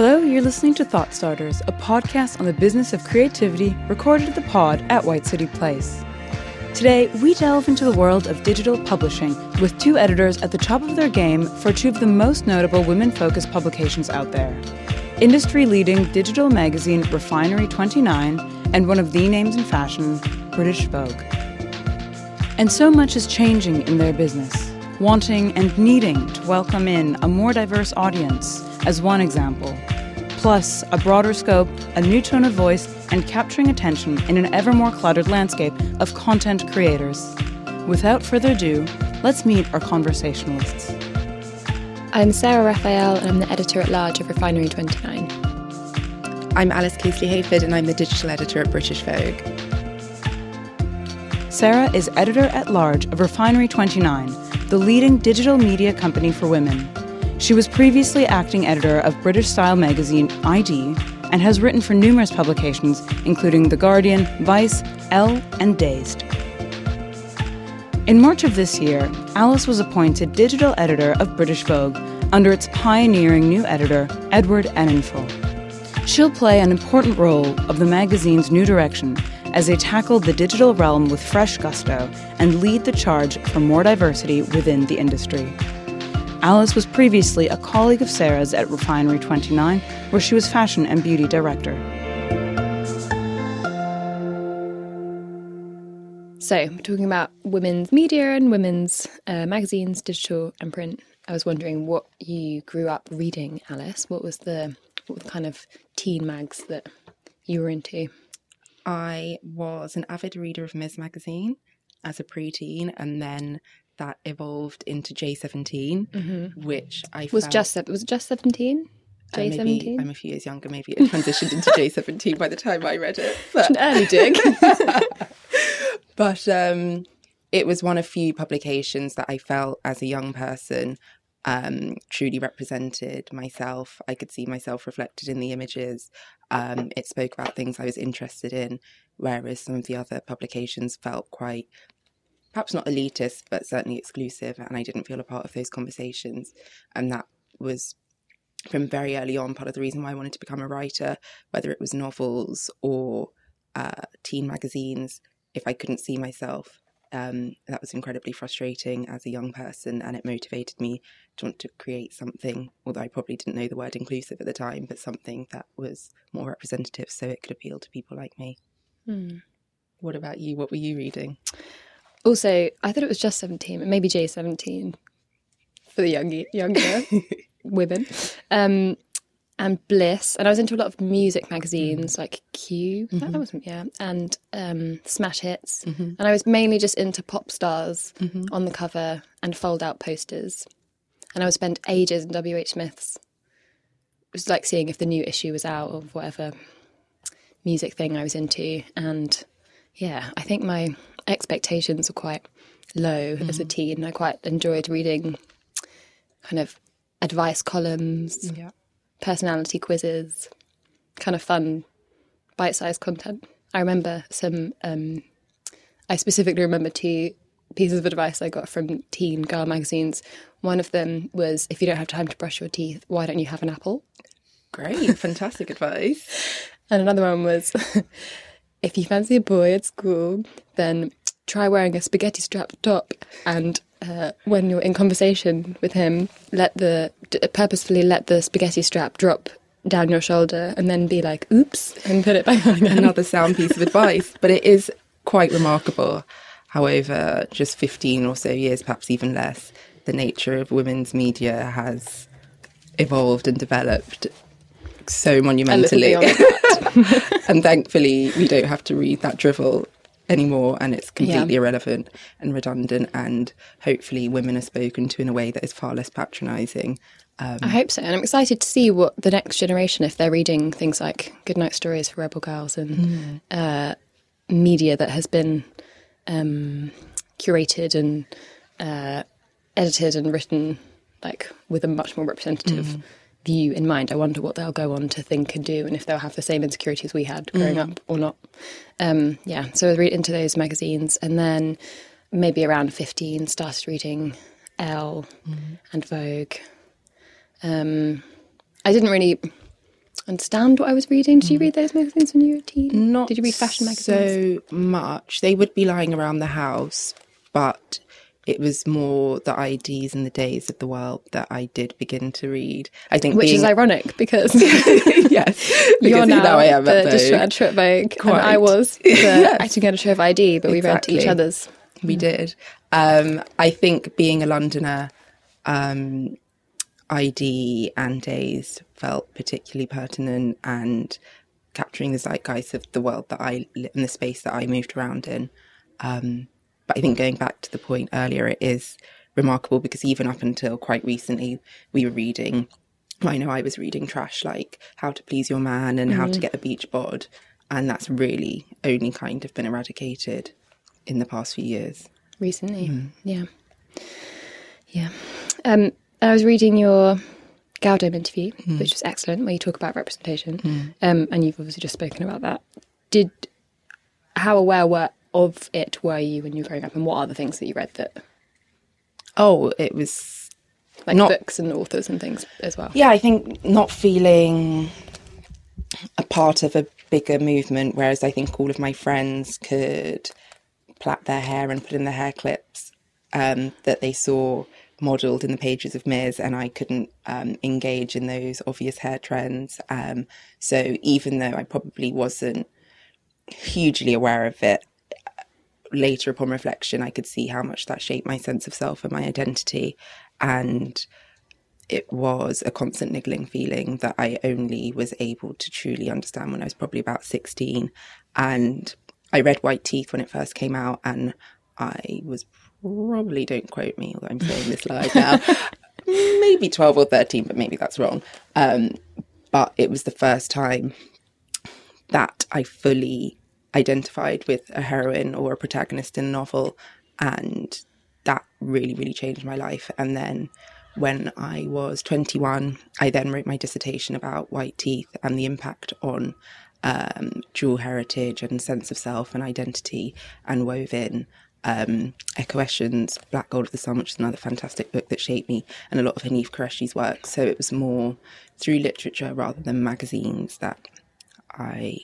Hello, you're listening to Thought Starters, a podcast on the business of creativity recorded at the pod at White City Place. Today, we delve into the world of digital publishing with two editors at the top of their game for two of the most notable women focused publications out there industry leading digital magazine Refinery 29 and one of the names in fashion, British Vogue. And so much is changing in their business, wanting and needing to welcome in a more diverse audience as one example, plus a broader scope, a new tone of voice, and capturing attention in an ever more cluttered landscape of content creators. Without further ado, let's meet our conversationalists. I'm Sarah Raphael, and I'm the editor at large of Refinery 29. I'm Alice Casely Hayford, and I'm the digital editor at British Vogue. Sarah is editor at large of Refinery 29, the leading digital media company for women. She was previously acting editor of British style magazine ID and has written for numerous publications, including The Guardian, Vice, Elle, and Dazed. In March of this year, Alice was appointed digital editor of British Vogue under its pioneering new editor, Edward Enninful. She'll play an important role of the magazine's new direction as they tackle the digital realm with fresh gusto and lead the charge for more diversity within the industry. Alice was previously a colleague of Sarah's at Refinery 29, where she was fashion and beauty director. So, talking about women's media and women's uh, magazines, digital and print, I was wondering what you grew up reading, Alice. What was the what the kind of teen mags that you were into? I was an avid reader of Mizz Magazine as a preteen, and then that evolved into J17, which I Was found- just se- was it just seventeen? uh, J maybe seventeen. I'm a few years younger. Maybe it transitioned into J17 by the time I read it. But An early dig. but um, it was one of few publications that I felt as a young person um, truly represented myself. I could see myself reflected in the images. Um, it spoke about things I was interested in, whereas some of the other publications felt quite, perhaps not elitist, but certainly exclusive, and I didn't feel a part of those conversations. And that was from very early on part of the reason why I wanted to become a writer, whether it was novels or uh, teen magazines. If I couldn't see myself, um, that was incredibly frustrating as a young person, and it motivated me to want to create something. Although I probably didn't know the word inclusive at the time, but something that was more representative, so it could appeal to people like me. Hmm. What about you? What were you reading? Also, I thought it was just 17, but maybe J17 for the young, younger women. Um, and Bliss. And I was into a lot of music magazines mm-hmm. like Q. That, that mm-hmm. was, yeah. And um, Smash Hits. Mm-hmm. And I was mainly just into pop stars on the cover and fold out posters. And I would spend ages in WH Smith's. It was like seeing if the new issue was out of whatever music thing I was into. And yeah, I think my expectations were quite low as a teen. I quite enjoyed reading kind of advice columns, Yeah. Personality quizzes, kind of fun, bite sized content. I remember some, um, I specifically remember two pieces of advice I got from teen girl magazines. One of them was if you don't have time to brush your teeth, why don't you have an apple? Great, fantastic advice. And another one was if you fancy a boy at school, then try wearing a spaghetti strap top and uh, when you're in conversation with him, let the d- purposefully let the spaghetti strap drop down your shoulder and then be like, oops, and put it back on again. Another sound piece of advice, but it is quite remarkable. However, just 15 or so years, perhaps even less, the nature of women's media has evolved and developed so monumentally. and thankfully, we don't have to read that drivel anymore, and it's completely Yeah. irrelevant and redundant. And hopefully, women are spoken to in a way that is far less patronising. Um, I hope so. And I'm excited to see what the next generation, if they're reading things like Goodnight Stories for Rebel Girls and uh, media that has been um, curated and uh, edited and written like with a much more representative view in mind. I wonder what they'll go on to think and do and if they'll have the same insecurities we had growing up or not. Um, yeah, so I read into those magazines and then maybe around 15 started reading Elle and Vogue. Um, I didn't really understand what I was reading. Did you read those magazines when you were a teen? Mm. Not Did you read fashion magazines? so much. They would be lying around the house, but it was more the IDs and the Dazed of the world that I did begin to read. I think, Which being, is ironic because yes, you're now I am the district at Vogue, and I was the acting editor of ID, but we read each other's. We did. Um, I think being a Londoner, um, ID and Dazed felt particularly pertinent and capturing the zeitgeist of the world that I in the space that I moved around in. Um, but I think going back to the point earlier, it is remarkable because even up until quite recently, we were reading. I know I was reading trash like How to Please Your Man and How to Get a Beach Bod, and that's really only kind of been eradicated in the past few years. recently. Mm. Yeah. Yeah. Um, I was reading your Guardian interview, Mm. which was excellent, where you talk about representation. Um, and you've obviously just spoken about that. Did how aware were of it were you when you were growing up, and what are the things that you read that, Oh, it was like Not- books and authors and things as well? yeah. I think not feeling a part of a bigger movement, whereas I think all of my friends could plait their hair and put in their hair clips um, that they saw modelled in the pages of Mizz, and I couldn't um, engage in those obvious hair trends. Um, so even though I probably wasn't hugely aware of it, later upon reflection, I could see how much that shaped my sense of self and my identity. And it was a constant niggling feeling that I only was able to truly understand when I was probably about 16. And I read White Teeth when it first came out, and I was probably, don't quote me, although I'm saying this live now, maybe 12 or 13, but maybe that's wrong. Um, but it was the first time that I fully identified with a heroine or a protagonist in a novel. And that really, really changed my life. And then when I was 21, I then wrote my dissertation about white teeth and the impact on um, dual heritage and sense of self and identity, and wove in um, Ekow Black Gold of the Sun, which is another fantastic book that shaped me, and a lot of Hanif Kureishi's work. So it was more through literature rather than magazines that I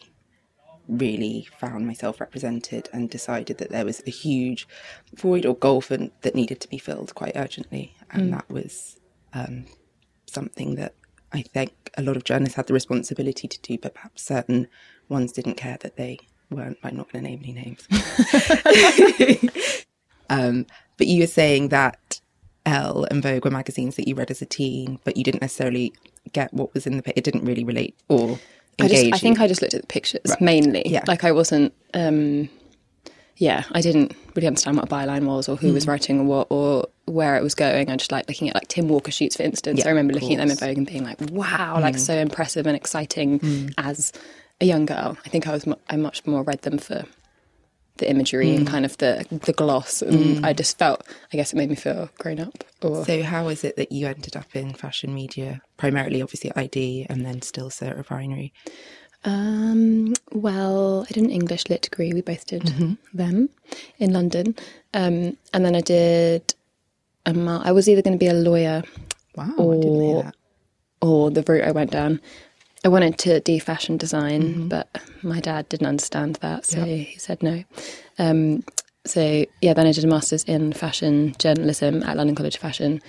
really found myself represented and decided that there was a huge void or gulf and, that needed to be filled quite urgently. And that was um, something that I think a lot of journalists had the responsibility to do, but perhaps certain ones didn't care that they weren't. I'm not going to name any names. um, but you were saying that Elle and Vogue were magazines that you read as a teen, but you didn't necessarily get what was in the. It didn't really relate or I engage. just I think. I just looked at the pictures mainly. Yeah. Like I wasn't um yeah, I didn't really understand what a byline was or who Hmm. was writing or what or where it was going. I just like looking at like Tim Walker shoots, for instance. Yeah, I remember looking at them in. Hmm. Vogue and being like, wow, like so impressive and exciting as a young girl. I think I was mu- I much more read them for the imagery Hmm. and kind of the the gloss and I just felt I guess it made me feel grown up or So, how is it that you ended up in fashion media? Primarily, obviously, ID, and then still Sarah Refinery. Um, well, I did an English lit degree. We both did them in London. Um, and then I did, a ma- I was either going to be a lawyer Wow, I didn't hear Or- that. or the route I went down. I wanted to do fashion design, but my dad didn't understand that, so he said no. Um, so yeah, then I did a master's in fashion journalism at London College of Fashion,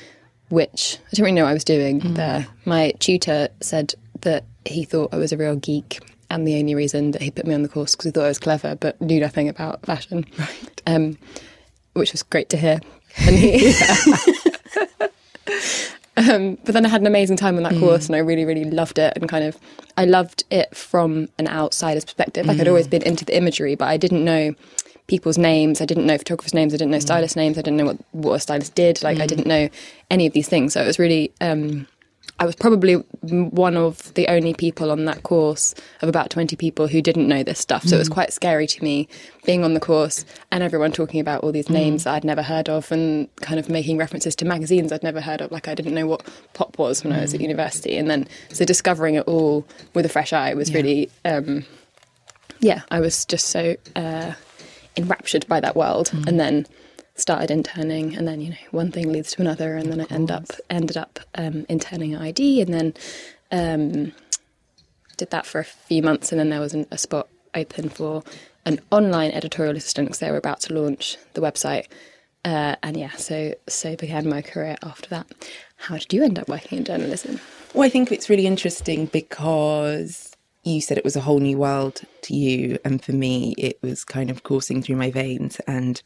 which I didn't really know what I was doing there. My tutor said that he thought I was a real geek, and the only reason that he put me on the course because he thought I was clever, but knew nothing about fashion. Right. Um, which was great to hear. And he, um, but then I had an amazing time on that course, and I really, really loved it. And kind of, I loved it from an outsider's perspective. Like I'd always been into the imagery, but I didn't know people's names. I didn't know photographers' names. I didn't know stylist names. I didn't know what what a stylist did. Like I didn't know any of these things. So it was really. Um, I was probably one of the only people on that course of about 20 people who didn't know this stuff. So it was quite scary to me being on the course and everyone talking about all these names that I'd never heard of and kind of making references to magazines I'd never heard of. Like I didn't know what pop was when I was at university. And then, so discovering it all with a fresh eye was really, um, yeah, I was just so uh, enraptured by that world. And then started interning and then you know one thing leads to another and then I end up ended up um, interning at ID and then um, did that for a few months, and then there was an, a spot open for an online editorial assistant because they were about to launch the website. Uh, and yeah, so so began my career after that. How did you end up working in journalism? Well, I think it's really interesting because you said it was a whole new world to you, and for me, it was kind of coursing through my veins. And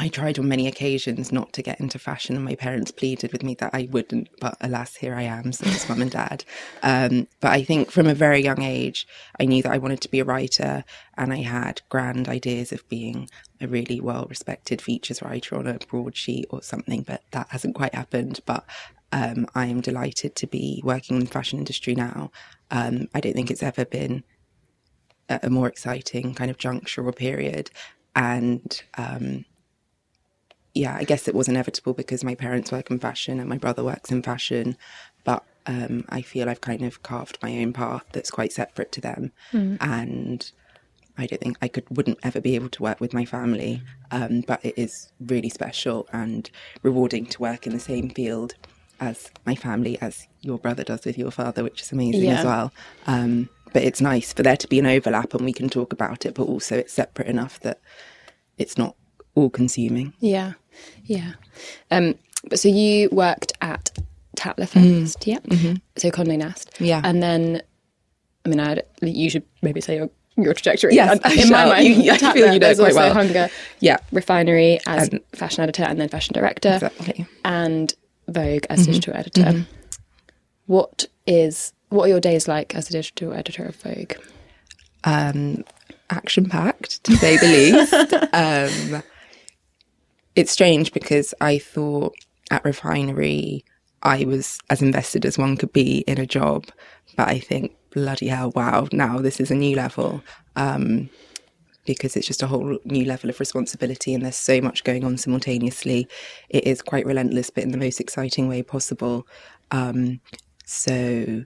I tried on many occasions not to get into fashion, and my parents pleaded with me that I wouldn't. But alas, here I am, so it's mum and dad. Um, but I think from a very young age, I knew that I wanted to be a writer, and I had grand ideas of being a really well respected features writer on a broadsheet or something, but that hasn't quite happened. But um, I am delighted to be working in the fashion industry now. Um, I don't think it's ever been a, more exciting kind of juncture or period. And um, yeah, I guess it was inevitable because my parents work in fashion and my brother works in fashion. But um, I feel I've kind of carved my own path that's quite separate to them. And I don't think I could wouldn't ever be able to work with my family. Um, but it is really special and rewarding to work in the same field as my family, as your brother does with your father, which is amazing Yeah. as well. Um, but it's nice for there to be an overlap and we can talk about it, but also it's separate enough that it's not all consuming. Yeah, yeah. Um, but so you worked at Tatler first, yeah. So Condé Nast, Yeah. and then I mean, I you should maybe say your your trajectory. Yes, And in my mind, You- I feel you know quite well. Hunger, Yeah. Refinery as And- fashion editor, and then fashion director, Exactly. and Vogue as digital editor. What is what are your days like as a digital editor of Vogue? um, action packed, to say the least. Um, it's strange because I thought at Refinery I was as invested as one could be in a job, but I think bloody hell, wow, now this is a new level. Um, because it's just a whole new level of responsibility and there's so much going on simultaneously. It is quite relentless, but in the most exciting way possible. Um, so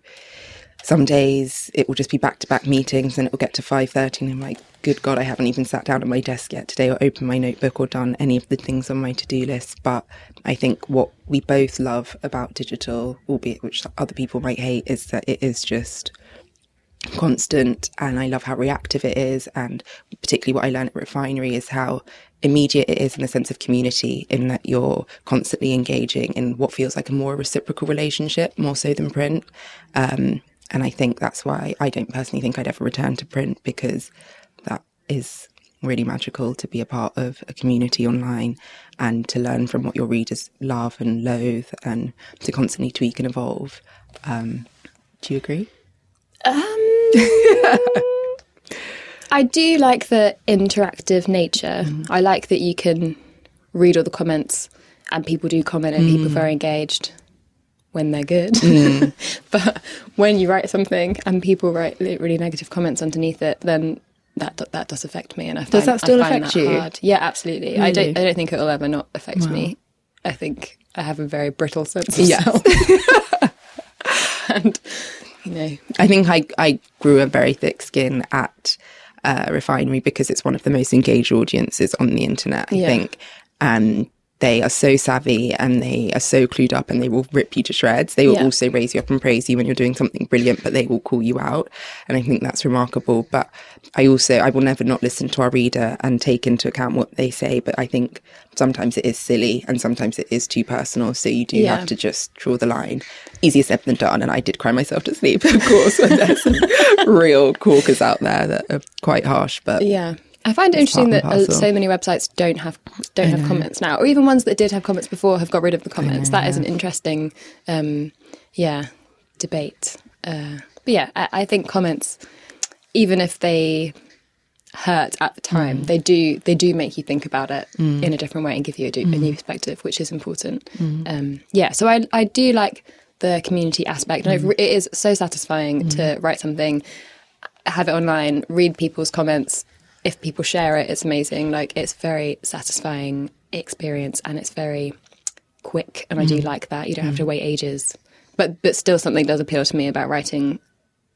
some days it will just be back to back meetings and it will get to 5.30 and i'm like good god i haven't even sat down at my desk yet today or opened my notebook or done any of the things on my to-do list. But i think what we both love about digital albeit which other people might hate is that it is just constant and I love how reactive it is. And particularly what I learned at refinery is how immediate it is in the sense of community in that you're constantly engaging in what feels like a more reciprocal relationship more so than print. Um, and I think that's why I don't personally think I'd ever return to print because that is really magical to be a part of a community online and to learn from what your readers love and loathe and to constantly tweak and evolve. Um, do you agree? Um, I do like the interactive nature. I like that you can read all the comments and people do comment and people are very engaged when they're good. but when you write something and people write really negative comments underneath it, then that that does affect me, and I find, that still affect that you? Hard. Yeah, absolutely. I don't. I don't think it will ever not affect me. I think I have a very brittle sense of Yes. self, and you know, I think I, I grew a very thick skin at uh, Refinery because it's one of the most engaged audiences on the internet, I Yeah. think. And they are so savvy and they are so clued up and they will rip you to shreds. They will Yeah. also raise you up and praise you when you're doing something brilliant, but they will call you out. And I think that's remarkable. But I also, I will never not listen to our reader and take into account what they say. But I think sometimes it is silly and sometimes it is too personal. So you do Yeah. have to just draw the line. Easier said than done. And I did cry myself to sleep, of course, when there's some real corkers out there that are quite harsh. But Yeah. I find it interesting that uh, so many websites don't have don't have comments now, or even ones that did have comments before have got rid of the comments. That is an interesting, um, yeah, debate. Uh, but yeah, I, I think comments, even if they hurt at the time, Mm. they do they do make you think about it in a different way and give you a, do, a new perspective, which is important. Mm. Um, yeah, so I I do like the community aspect, and Mm. it is so satisfying to write something have it online, read people's comments. If people share it, it's amazing. Like it's very satisfying experience and it's very quick and I Mm. do like that. You don't have to wait ages. But but still something does appeal to me about writing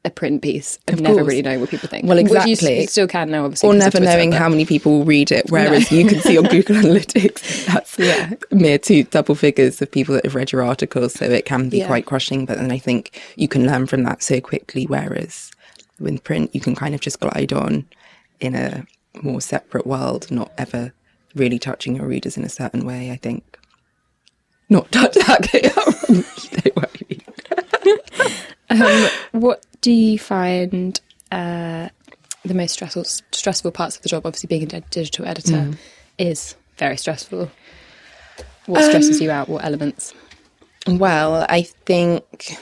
a print piece and never really knowing what people think. Well, Which you exactly. you, still can now, obviously. or never knowing how many people will read it. Whereas you can see on Google Analytics, that's Yeah. mere two double figures of people that have read your articles. So it can be Yeah. quite crushing. But then I think you can learn from that so quickly. Whereas with print, you can kind of just glide on in a more separate world, not ever really touching your readers in a certain way, I think. Not touch that. Um, what do you find uh, the most stressful stressful parts of the job? Obviously, being a digital editor is very stressful. What stresses you out? What elements? Well, I think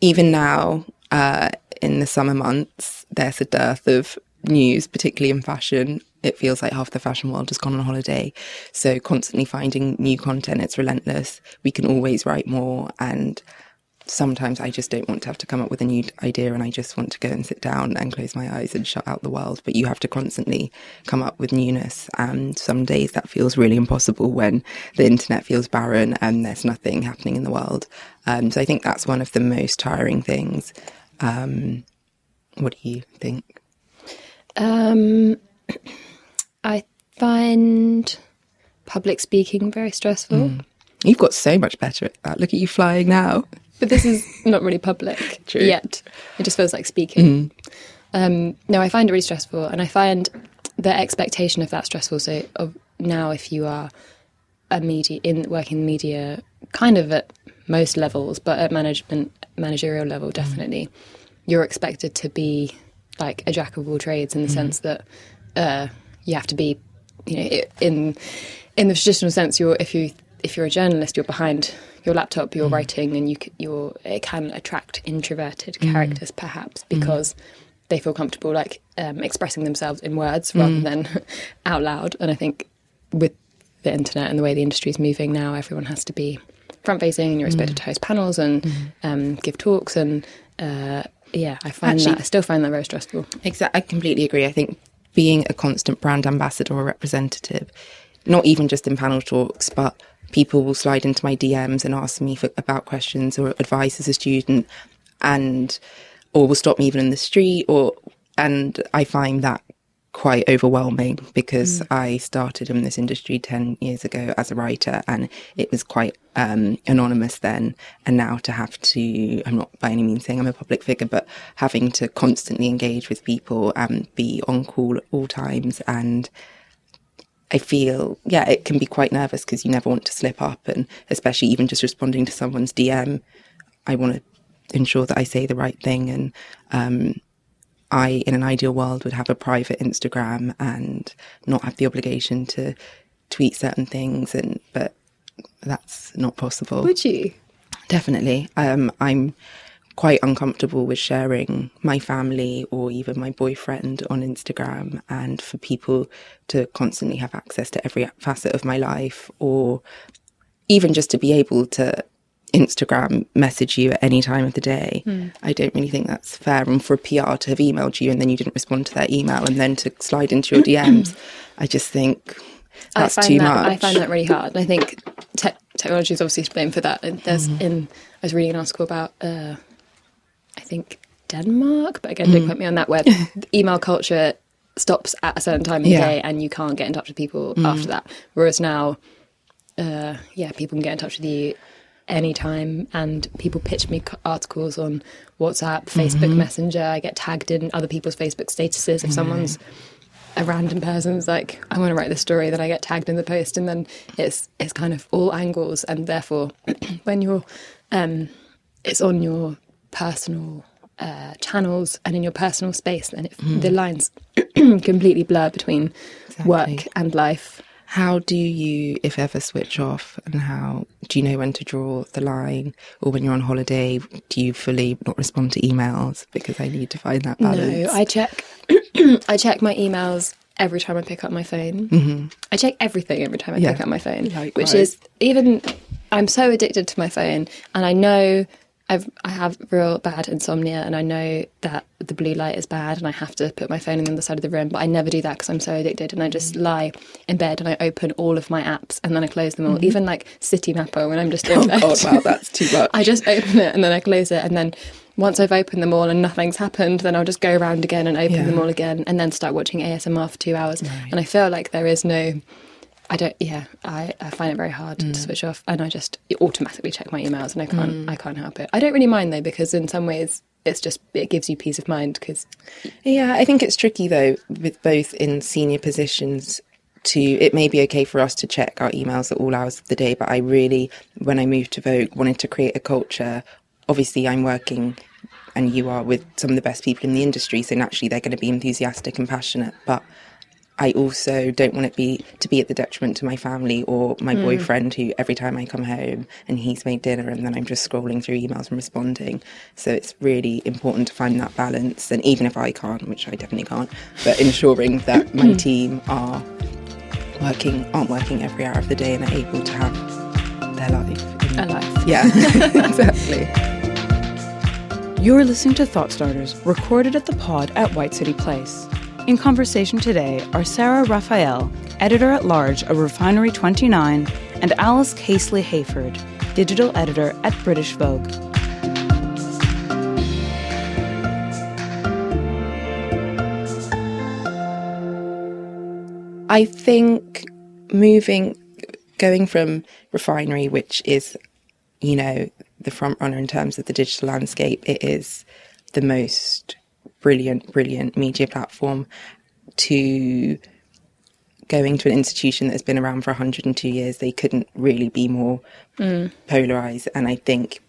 even now, uh, in the summer months, there's a dearth of news, particularly in fashion. It feels like half the fashion world has gone on holiday. So, constantly finding new content, it's relentless. We can always write more. And sometimes I just don't want to have to come up with a new idea and I just want to go and sit down and close my eyes and shut out the world. But you have to constantly come up with newness. And some days that feels really impossible when the internet feels barren and there's nothing happening in the world. Um, so I think that's one of the most tiring things. Um, what do you think? Um, I find public speaking very stressful. You've got so much better at that. Look at you flying now. But this is not really public True. yet. It just feels like speaking. Um, no, I find it really stressful, and I find the expectation of that stressful. So of now, if you are a media in working in media, kind of at most levels, but at management managerial level, definitely, you're expected to be like a jack of all trades in the sense that uh, you have to be, you know, in in the traditional sense. You're if you if you're a journalist, you're behind your laptop, you're writing, and you you're it can attract introverted characters perhaps because they feel comfortable like um, expressing themselves in words rather than out loud. And I think with the internet and the way the industry is moving now, everyone has to be front facing, and you're expected to host panels and um, give talks. And uh, yeah, I find Actually- that I still find that very stressful. Exactly. I completely agree. I think being a constant brand ambassador or representative, not even just in panel talks, but people will slide into my DMs and ask me for, about questions or advice as a student, and or will stop me even in the street, or and I find that quite overwhelming because I started in this industry 10 years ago as a writer and it was quite um, anonymous then. And now to have to, I'm not by any means saying I'm a public figure, but having to constantly engage with people and be on call at all times. And I feel, yeah, it can be quite nervous because you never want to slip up. And especially even just responding to someone's DM, I want to ensure that I say the right thing. And, um, I, in an ideal world, would have a private Instagram and not have the obligation to tweet certain things, and but that's not possible. Would you? Definitely, um, I'm quite uncomfortable with sharing my family or even my boyfriend on Instagram, and for people to constantly have access to every facet of my life, or even just to be able to Instagram message you at any time of the day. I don't really think that's fair. And for a PR to have emailed you and then you didn't respond to their email and then to slide into your DMs, I just think that's too that, much. I find that really hard. And I think te- technology is obviously to blame for that. And there's Mm-hmm. in I was reading an article about uh, I think Denmark, but again, don't Mm. quote me on that. Where email culture stops at a certain time of Yeah. Mm. the day, and you can't get in touch with people after that. Whereas now, uh, yeah, people can get in touch with you anytime, and people pitch me articles on WhatsApp, Facebook Mm-hmm. Messenger. I get tagged in other people's Facebook statuses if someone's a random person's like, I want to write this story, then I get tagged in the post, and then it's it's kind of all angles, and therefore, when you're, um, it's on your personal uh, channels and in your personal space, then it, the lines completely blur between work and life. How do you, if ever, switch off? And how do you know when to draw the line? Or when you're on holiday, do you fully not respond to emails? Because I need to find that balance. No, I check. I check my emails every time I pick up my phone. Mm-hmm. I check everything every time I Yeah. pick up my phone, which is even. I'm so addicted to my phone, and I know I've I have real bad insomnia, and I know that the blue light is bad, and I have to put my phone on the other side of the room. But I never do that because I'm so addicted, and I just lie in bed and I open all of my apps, and then I close them all, even like Citymapper when I'm just in Mm-hmm. Oh, bed. God, wow, that's too much. I just open it and then I close it, and then once I've opened them all and nothing's happened, then I'll just go around again and open Yeah. them all again, and then start watching ASMR for two hours. And I feel like there is no, I don't, yeah, I, I find it very hard Mm. to switch off, and I just automatically check my emails, and I can't, I can't help it. I don't really mind though because in some ways it's just it gives you peace of mind because Yeah, I think it's tricky though with both in senior positions to it may be okay for us to check our emails at all hours of the day, but I really when I moved to Vogue wanted to create a culture. Obviously I'm working and you are with some of the best people in the industry, so naturally they're going to be enthusiastic and passionate, but I also don't want it be to be at the detriment to my family or my hmm. boyfriend who every time I come home and he's made dinner and then I'm just scrolling through emails and responding. So it's really important to find that balance and even if I can't, which I definitely can't, but ensuring that my team are working aren't working every hour of the day and are able to have their life. in- a life. Yeah, exactly. You're listening to Thought Starters, recorded at the pod at White City Place. In conversation today are Sarah Raphael, editor at large of Refinery 29, and Alice Casely Hayford, digital editor at British Vogue. I think moving, going from refinery, which is, you know, the front runner in terms of the digital landscape, it is the most brilliant, brilliant media platform to going to an institution that's been around for 102 years. They couldn't really be more polarized. And I think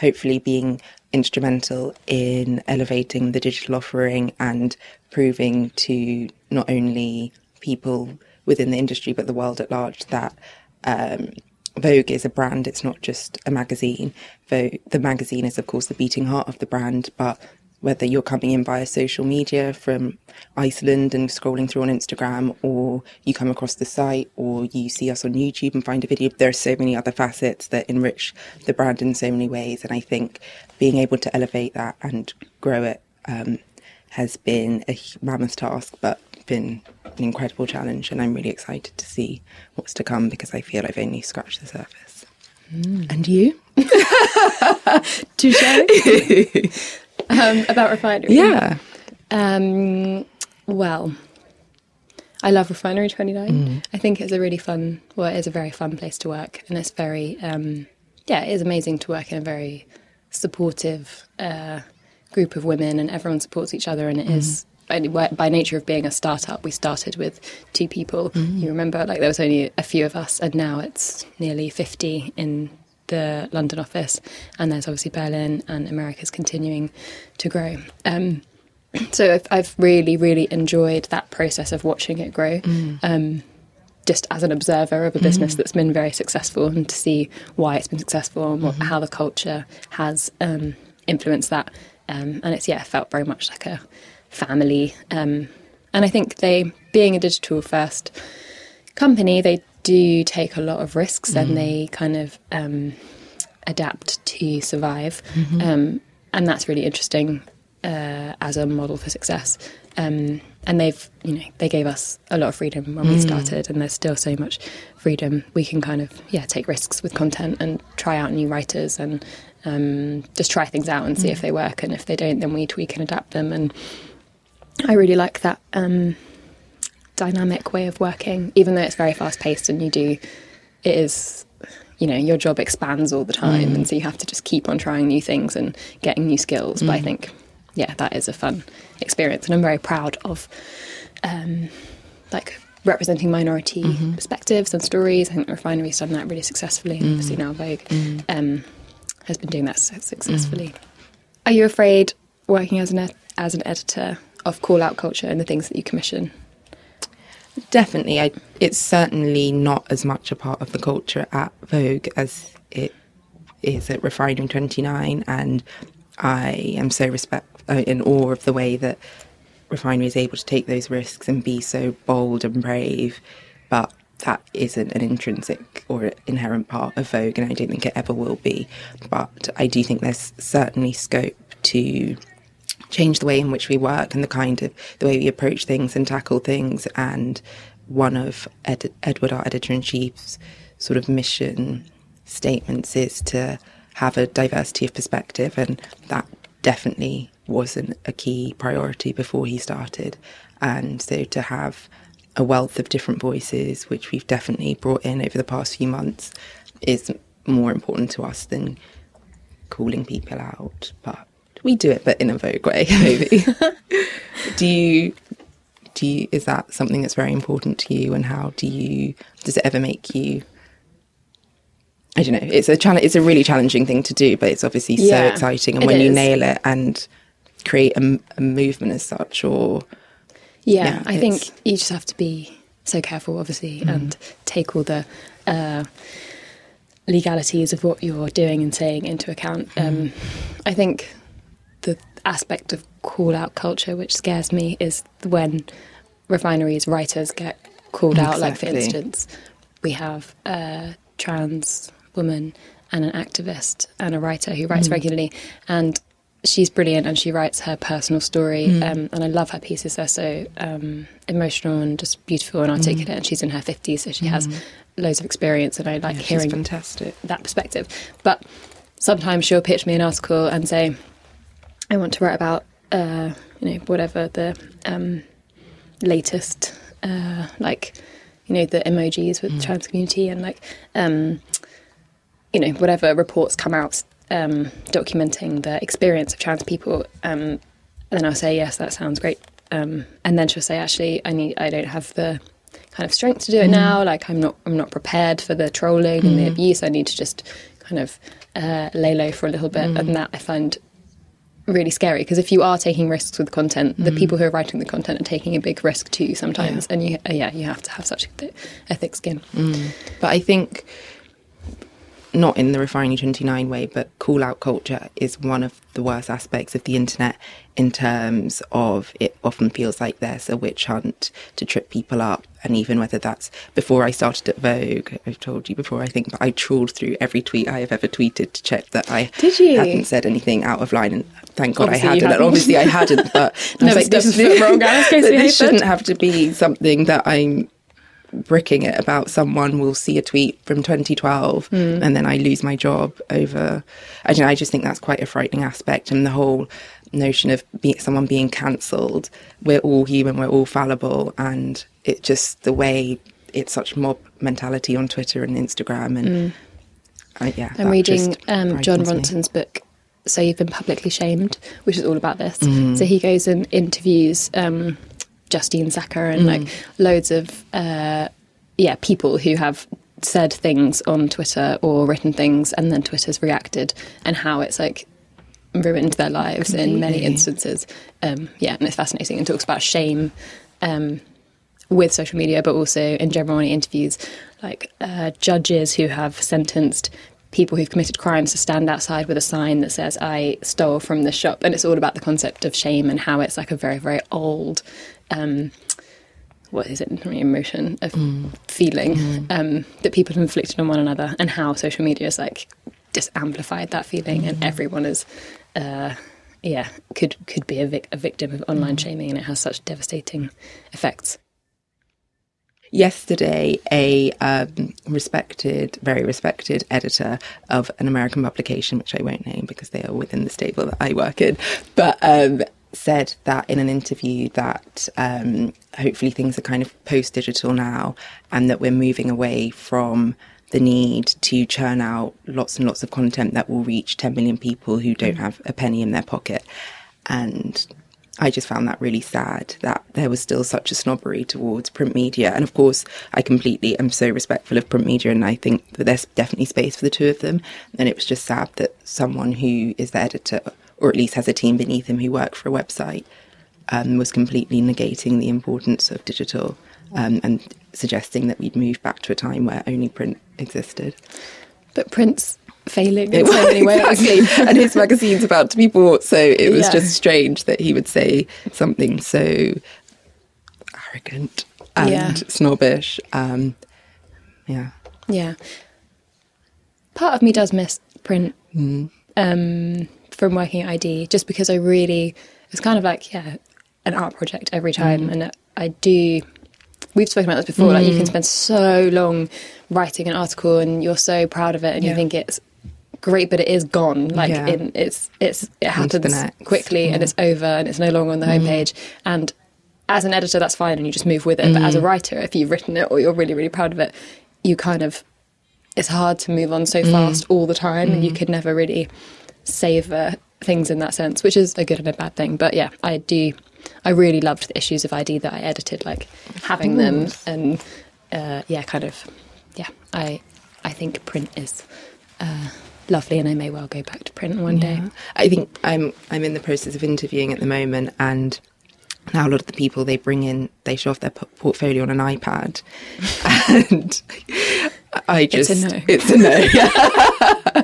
hopefully being instrumental in elevating the digital offering and proving to not only people within the industry but the world at large that um, Vogue is a brand, it's not just a magazine. Vogue, the magazine is, of course, the beating heart of the brand, but whether you're coming in via social media from Iceland and scrolling through on Instagram, or you come across the site, or you see us on YouTube and find a video, there are so many other facets that enrich the brand in so many ways. And I think being able to elevate that and grow it um, has been a mammoth task, but been an incredible challenge. And I'm really excited to see what's to come because I feel I've only scratched the surface. And you? Touche. um, about refinery. Yeah. Um, well, I love Refinery 29. I think it's a really fun, well, it is a very fun place to work. And it's very, um, yeah, it is amazing to work in a very supportive uh, group of women and everyone supports each other. And it is, by, by nature of being a startup, we started with two people. You remember, like, there was only a few of us, and now it's nearly 50 in the London office. And there's obviously Berlin, and America's continuing to grow. Um, so I've, I've really really enjoyed that process of watching it grow um, just as an observer of a business that's been very successful and to see why it's been successful and what, how the culture has um, influenced that um, and it's yeah felt very much like a family um, and I think they being a digital first company they do take a lot of risks and they kind of um, adapt to survive um, and that's really interesting uh, as a model for success. Um, and they've, you know, they gave us a lot of freedom when we started, and there's still so much freedom. We can kind of, yeah, take risks with content and try out new writers and um, just try things out and see if they work. And if they don't, then we tweak and adapt them. And I really like that um, dynamic way of working, even though it's very fast paced and you do, it is you know your job expands all the time and mm. so you have to just keep on trying new things and getting new skills. But i mm. think yeah that is a fun experience and i'm very proud of um, like representing minority mm-hmm. perspectives and stories. I think the refinery's done that really successfully and obviously mm. now vogue um, has been doing that so successfully. Are you afraid working as an ed- as an editor of call out culture and the things that you commission Definitely. I, it's certainly not as much a part of the culture at Vogue as it is at Refinery 29. And I am so respect uh, in awe of the way that Refinery is able to take those risks and be so bold and brave. But that isn't an intrinsic or inherent part of Vogue, and I don't think it ever will be. But I do think there's certainly scope to change the way in which we work and the kind of the way we approach things and tackle things. And one of Ed, Edward, our editor in chief's sort of mission statements is to have a diversity of perspective, and that definitely wasn't a key priority before he started. And so to have a wealth of different voices, which we've definitely brought in over the past few months, is more important to us than calling people out. But we do it, but in a Vogue way, maybe. do you? Do you? Is that something that's very important to you? And how do you? Does it ever make you? I don't know. It's a challenge. It's a really challenging thing to do, but it's obviously so exciting. And when you nail it and create a, a movement as such, or Yeah, Yeah, I think you just have to be so careful, obviously, Mm. and take all the uh, legalities of what you're doing and saying into account. Mm. Um, I think aspect of call out culture which scares me is when refineries writers get called out. Like, for instance, we have a trans woman and an activist and a writer who Mm. writes regularly, and she's brilliant and she writes her personal story Mm. um, and i love her pieces they're so um, emotional and just beautiful and articulate and she's in her 50s so she has loads of experience and i like Mm. Yeah, hearing fantastic. that perspective but sometimes she'll pitch me an article and say i want to write about uh, you know whatever the um, latest uh, like you know the emojis with the trans community and like um, you know whatever reports come out um, documenting the experience of trans people um, and then I'll say yes that sounds great. Um, and then she'll say actually I need I don't have the kind of strength to do it now. Like I'm not I'm not prepared for the trolling and the abuse. I need to just kind of uh, lay low for a little bit. And that I find really scary because if you are taking risks with content the people who are writing the content are taking a big risk too sometimes and you uh, yeah you have to have such a, th- a thick skin. But I think not in the refinery 29 way, but call out culture is one of the worst aspects of the internet in terms of it often feels like there's a witch hunt to trip people up. And even whether that's before I started at Vogue, I've told you before, I think, but I trawled through every tweet I have ever tweeted to check that I Did you? hadn't said anything out of line. And thank God Obviously I hadn't. Hadn't. obviously I hadn't, but No, I was but this is wrong, Alice, case but we this shouldn't have to be something that I'm bricking it about someone will see a tweet from 2012 Hmm. and then I lose my job over I don't know I just think that's quite a frightening aspect and the whole notion of be, someone being cancelled we're all human we're all fallible and it just the way it's such mob mentality on Twitter and Instagram and I, yeah I'm reading um, Jon frightens me. Ronson's book, So You've Been Publicly Shamed, which is all about this. Mm. So he goes and interviews um, Justine Sacco and Mm. like loads of uh, yeah people who have said things on Twitter or written things, and then Twitter's reacted, and how it's like ruined their lives in many instances. Um, yeah, and it's fascinating and talks about shame. Um, with social media, but also in general in interviews, like uh, judges who have sentenced people who've committed crimes to stand outside with a sign that says "I stole from the shop," and it's all about the concept of shame and how it's like a very, very old. Um, what is it? Emotion, a feeling um, that people have inflicted on one another, and how social media has like just amplified that feeling, and everyone is, uh, yeah, could could be a, vic- a victim of online shaming, and it has such devastating effects. yesterday a um, respected, very respected editor of an American publication, which I won't name because they are within the stable that I work in, but um, said that in an interview that um, hopefully things are kind of post digital now and that we're moving away from the need to churn out lots and lots of content that will reach 10 million people who don't have a penny in their pocket. And I just found that really sad that there was still such a snobbery towards print media. And of course, I completely am so respectful of print media, and I think that there's definitely space for the two of them. And it was just sad that someone who is the editor, or at least has a team beneath him who work for a website, um, was completely negating the importance of digital um, and suggesting that we'd move back to a time where only print existed. But print's failing in so many ways. exactly. and his magazine's about to be bought, so it was Yeah. just strange that he would say something so arrogant and Yeah. snobbish. Um, yeah. Yeah. Part of me does miss print Mm. um, from working at ID just because I really, it's kind of like, yeah, an art project every mm. time. And I do, we've spoken about this before, like you can mm. spend so long writing an article and you're so proud of it and you think it's great, but it is gone. Like Yeah. in, it's, it's, it On to the happens quickly and it's over and it's no longer on the mm. homepage. And as an editor, that's fine and you just move with it. But as a writer, if you've written it or you're really, really proud of it, you kind of it's hard to move on so fast all the time and you could never really savor things in that sense, which is a good and a bad thing. But yeah, I do. I really loved the issues of ID that I edited, like having them and uh, yeah, kind of yeah. I I think print is uh, lovely, and I may well go back to print one day. I think I'm I'm in the process of interviewing at the moment, and now a lot of the people they bring in, they show off their p- portfolio on an iPad, and I just It's a no. It's a no.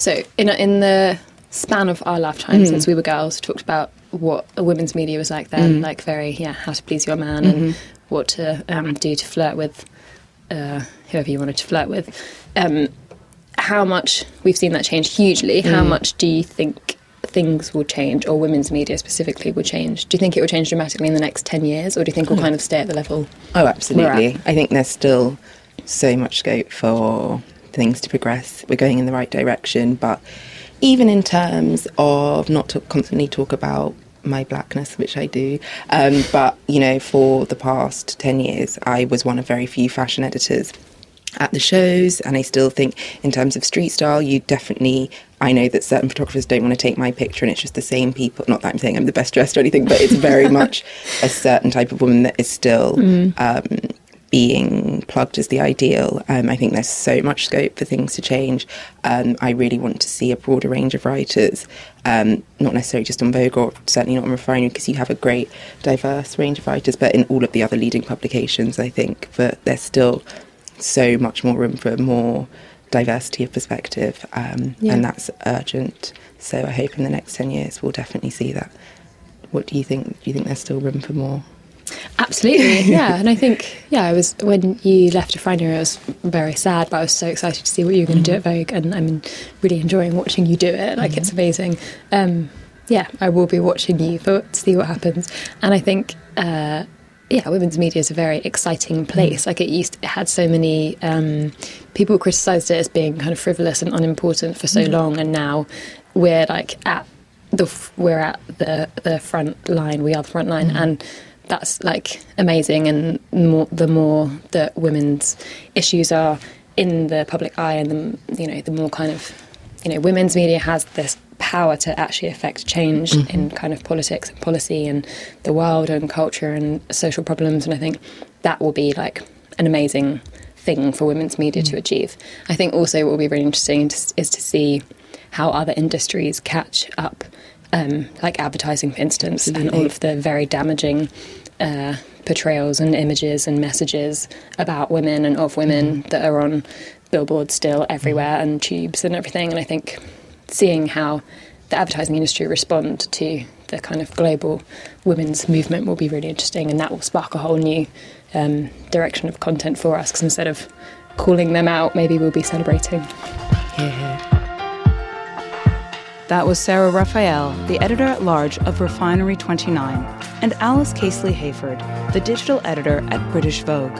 So in in the span of our lifetime since we were girls, we talked about what a women's media was like then, like very yeah, how to please your man and what to um, do to flirt with uh, whoever you wanted to flirt with. Um, how much we've seen that change hugely. How much do you think things will change, or women's media specifically will change? Do you think it will change dramatically in the next ten years, or do you think we'll kind of stay at the level? Oh, absolutely. I think there's still so much scope for things to progress. We're going in the right direction, but even in terms of not to constantly talk about my blackness, which I do, um, but you know, for the past 10 years, I was one of very few fashion editors at the shows and I still think in terms of street style you definitely I know that certain photographers don't want to take my picture and it's just the same people not that I'm saying I'm the best dressed or anything but it's very much a certain type of woman that is still um, being plugged as the ideal um, I think there's so much scope for things to change um, I really want to see a broader range of writers um, not necessarily just on Vogue or certainly not on Refinery because you have a great diverse range of writers but in all of the other leading publications I think but there's still so much more room for more diversity of perspective, um, Yeah. and that's urgent. So I hope in the next ten years we'll definitely see that. What do you think? Do you think there's still room for more? Absolutely, yeah. And I think, yeah, I was when you left Refinery, I was very sad, but I was so excited to see what you were going to do at Vogue, and I'm really enjoying watching you do it. Like it's amazing. Um, yeah, I will be watching you for to see what happens. And I think, uh, yeah, women's media is a very exciting place. Like it used, it had so many um, people criticised it as being kind of frivolous and unimportant for so long, and now we're like at the we're at the the front line. We are the front line, and that's like amazing. And the more, the more that women's issues are in the public eye, and the you know the more kind of you know women's media has this power to actually affect change in kind of politics and policy and the world and culture and social problems. And I think that will be like an amazing thing for women's media to achieve. I think also what will be really interesting is, is to see how other industries catch up, um, like advertising, for instance, and all of the very damaging uh, portrayals and images and messages about women and of women that are on billboards still everywhere and tubes and everything. And I think seeing how the advertising industry respond to the kind of global women's movement will be really interesting, and that will spark a whole new um, direction of content for us. Because instead of calling them out, maybe we'll be celebrating. Yeah. That was Sarah Raphael, the editor at large of Refinery 29, and Alice Casely Hayford, the digital editor at British Vogue.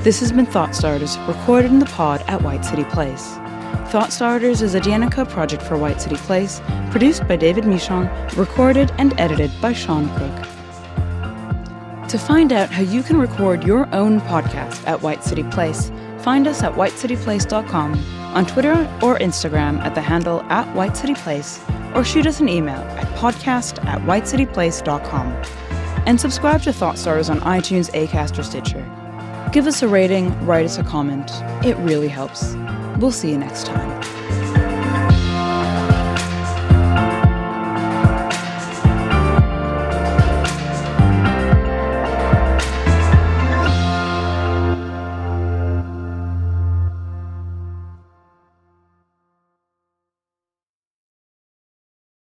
This has been Thought Starters, recorded in the pod at White City Place. Thought Starters is a Danica project for White City Place, produced by David Michon, recorded and edited by Sean Cook. To find out how you can record your own podcast at White City Place, find us at whitecityplace.com, on Twitter or Instagram at the handle at whitecityplace, or shoot us an email at podcast at whitecityplace.com. And subscribe to Thought Starters on iTunes, Acast, or Stitcher. Give us a rating, write us a comment. It really helps. We'll see you next time.